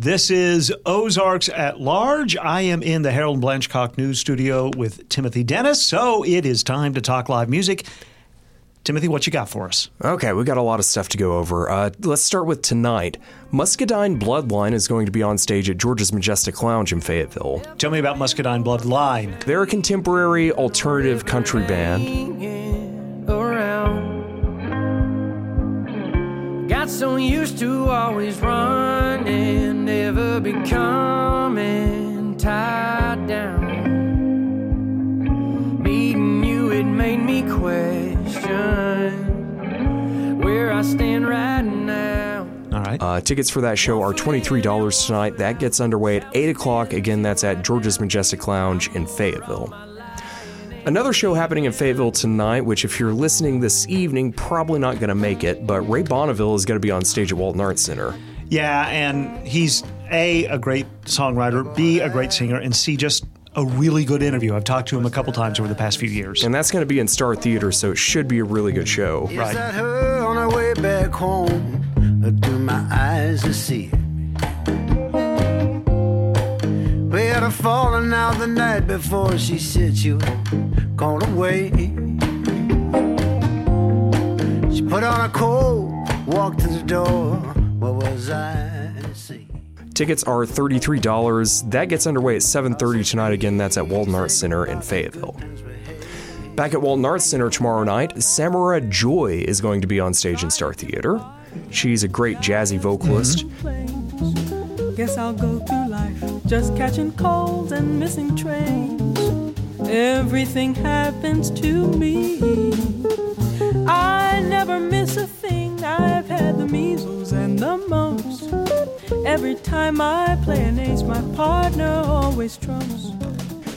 This is Ozarks at Large. I am in the Harold Blanchcock News Studio with Timothy Dennis, so it is time to talk live music. Timothy, what you got for us? Okay, we got a lot of stuff to go over. Uh, let's start with tonight. Muscadine Bloodline is going to be on stage at George's Majestic Lounge in Fayetteville. Tell me about Muscadine Bloodline. They're a contemporary alternative country band. Got so used to always running, never becoming tied down. Meeting you, it made me question where I stand right now. All right. Uh, tickets for that show are $23 tonight. That gets underway at 8 o'clock. Again, that's at George's Majestic Lounge in Fayetteville. Another show happening in Fayetteville tonight, which, if you're listening this evening, probably not going to make it, but Ray Bonneville is going to be on stage at Walton Arts Center. Yeah, and he's A, a great songwriter, B, a great singer, and C, just a really good interview. I've talked to him a couple times over the past few years. And that's going to be in Starr Theater, so it should be a really good show. Is Right. Her falling out the night before she said she was gone away. She put on a coat, walked to the door. What was I to see? Tickets are $33. That gets underway at 7:30 tonight. Again, that's at Walton Arts Center in Fayetteville. Back at Walton Arts Center tomorrow night, Samara Joy is going to be on stage in Starr Theater. She's a great jazzy vocalist. Mm-hmm. Guess I'll go through life just catching colds and missing trains. Everything happens to me. I never miss a thing. I've had the measles and the mumps. Every time I play an ace, my partner always trumps.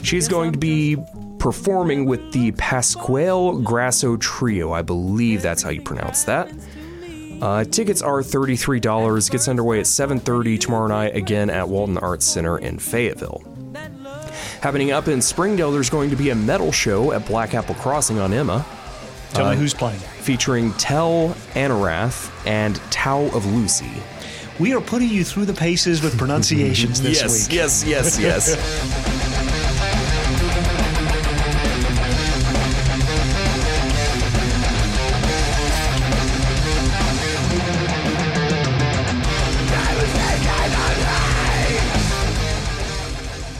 She's going to be performing with the Pasquale Grasso Trio. I believe that's how you pronounce that. Uh, tickets are $33. Gets underway at 7:30 tomorrow night again at Walton Arts Center in Fayetteville. Happening up in Springdale, there's going to be a metal show at Black Apple Crossing on Emma, Tell Uh, me who's playing. featuring Tell Anarath and Tao of Lucy. We are putting you through the paces with pronunciations this week. yes, yes, yes, yes.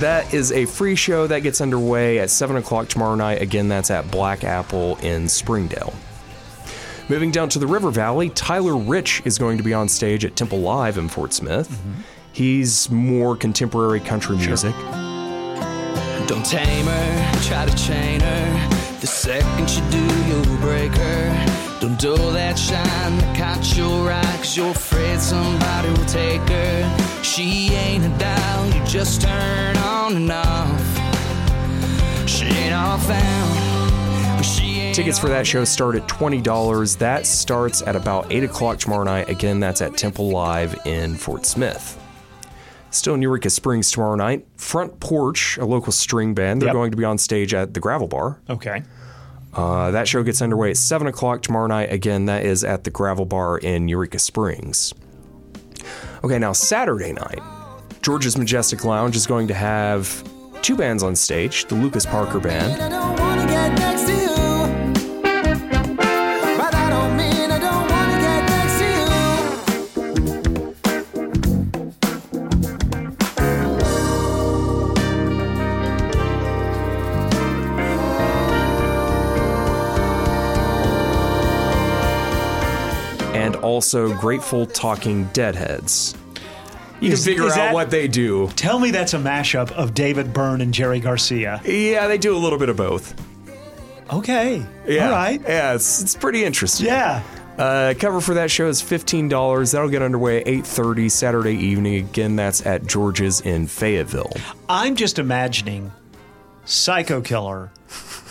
That is a free show that gets underway at 7 o'clock tomorrow night. Again, that's at Black Apple in Springdale. Moving down to the River Valley, Tyler Rich is going to be on stage at Temple Live in Fort Smith. Mm-hmm. He's more contemporary country music. Don't tame her, try to chain her. The second you do, you'll break her. Don't dull that shine that caught your eye, cause you're afraid somebody will take her. She ain't a dial, you just turn on and off. She ain't all found, ain't Tickets for that show start at $20. That starts at about 8 o'clock tomorrow night. Again, that's at Temple Live in Fort Smith. Still in Eureka Springs tomorrow night. Front Porch, a local string band, they're Yep. going to be on stage at the Gravel Bar. Okay. Uh, that show gets underway at 7 o'clock tomorrow night. Again, that is at the Gravel Bar in Eureka Springs. Okay, now Saturday night, George's Majestic Lounge is going to have two bands on stage the Lucas Parker Band I don't wanna get next to you. But I don't mean I don't wanna get next to you. and also Grateful Talking Deadheads. You Is- can figure out that- what they do. Tell me that's a mashup of David Byrne and Jerry Garcia. Yeah, they do a little bit of both. Okay. Yeah. All right. Yeah, it's, it's pretty interesting. Yeah. Uh, cover for that show is fifteen dollars. That'll get underway at eight thirty Saturday evening. Again, that's at George's in Fayetteville. I'm just imagining Psycho Killer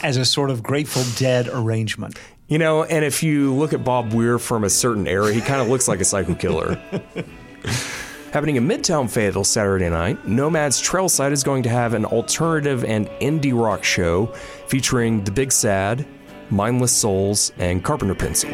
as a sort of Grateful Dead arrangement. You know, and if you look at Bob Weir from a certain era, he kind of looks like a psycho killer. Happening in Midtown Fayetteville Saturday night, Nomad's Trailside is going to have an alternative and indie rock show featuring The Big Sad, Mindless Souls, and Carpenter Pencil.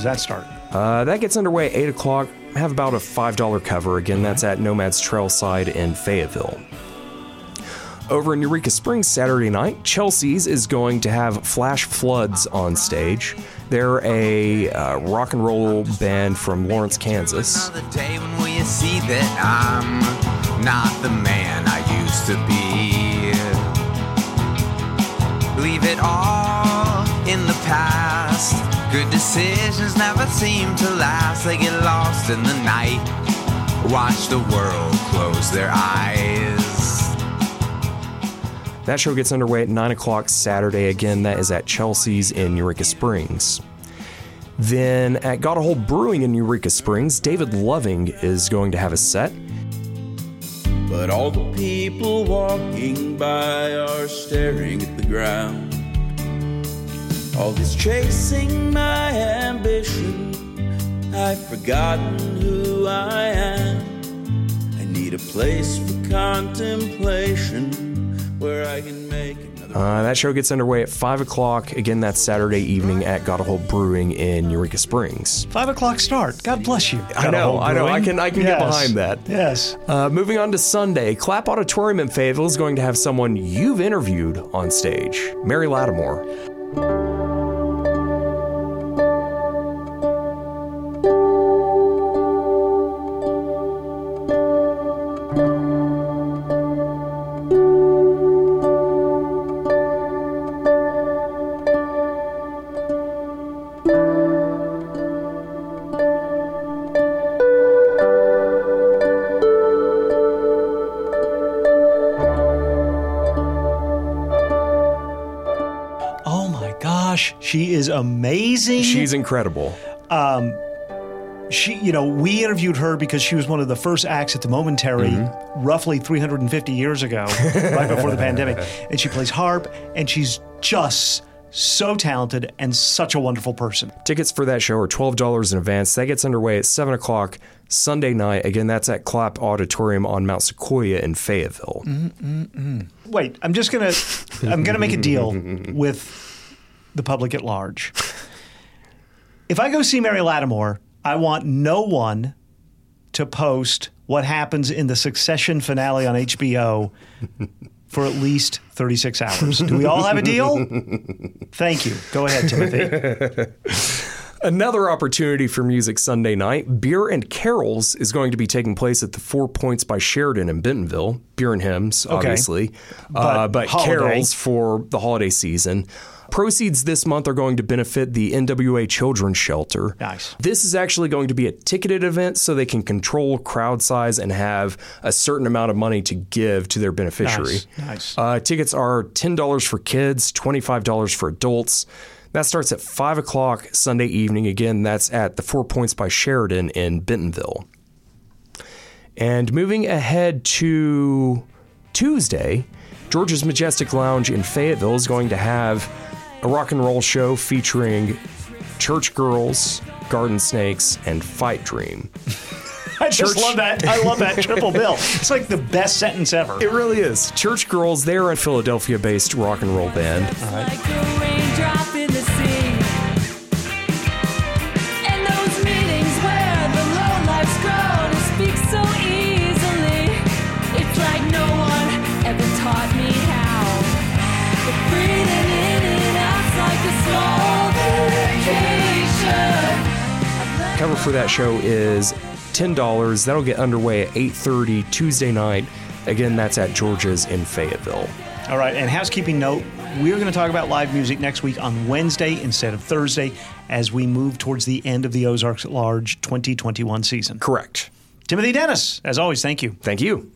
Does that start? Uh, that gets underway at 8 o'clock. Have about a $5 cover. Again, that's at Nomad's Trailside in Fayetteville. Over in Eureka Springs Saturday night, Chelsea's is going to have Flash Floods on stage. They're a uh, rock and roll band from Lawrence, Kansas. Another day when will see that I'm not the man I used to be? Leave it all in the past. Good decisions never seem to last. They get lost in the night. Watch the world close their eyes. That show gets underway at 9 o'clock Saturday. Again, that is at Chelsea's in Eureka Springs. Then at Gotahold Brewing in Eureka Springs, David Loving is going to have a set. But all the people walking by are staring at the ground. All this chasing my ambition, I've forgotten who I am. I need a place for contemplation where I can make another. Uh, that show gets underway at 5 o'clock. Again, that's Saturday evening at Gotahold Brewing in Eureka Springs. Five o'clock start. God bless you. I know, I know. I can- I can get behind that. Yes. Uh, moving on to Sunday, Clap Auditorium in Fayetteville is going to have someone you've interviewed on stage, Mary Lattimore. My gosh, she is amazing. She's incredible. Um, she, you know, we interviewed her because she was one of the first acts at the Momentary, mm-hmm. roughly 350 years ago, right before the pandemic. And she plays harp, and she's just so talented and such a wonderful person. Tickets for that show are $12 in advance. That gets underway at 7 o'clock Sunday night. Again, that's at Clap Auditorium on Mount Sequoia in Fayetteville. Mm, mm, mm. Wait, I'm just gonna, I'm gonna make a deal with the public at large. If I go see Mary Lattimore, I want no one to post what happens in the Succession finale on HBO for at least 36 hours. Do we all have a deal? Thank you. Go ahead, Timothy. Another opportunity for Music Sunday night, Beer and Carols is going to be taking place at the Four Points by Sheraton in Bentonville. Beer and hymns, obviously, uh, But but carols for the holiday season. Proceeds this month are going to benefit the NWA Children's Shelter. Nice. This is actually going to be a ticketed event so they can control crowd size and have a certain amount of money to give to their beneficiary. Nice, nice. Uh, tickets are $10 for kids, $25 for adults. That starts at 5 o'clock Sunday evening. Again, that's at the Four Points by Sheraton in Bentonville. And moving ahead to Tuesday, George's Majestic Lounge in Fayetteville is going to have a rock and roll show featuring Church Girls, Garden Snakes, and Fight Dream. I just Church- love that. I love that triple bill. It's like the best sentence ever. It really is. Church Girls, they're a Philadelphia based rock and roll band. Like a Cover for that show is $10. That'll get underway at 8:30 Tuesday night. Again, that's at George's in Fayetteville. All right, and housekeeping note we're going to talk about live music next week on Wednesday instead of Thursday as we move towards the end of the Ozarks at Large 2021 season. Correct. Timothy Dennis, as always, thank you. Thank you.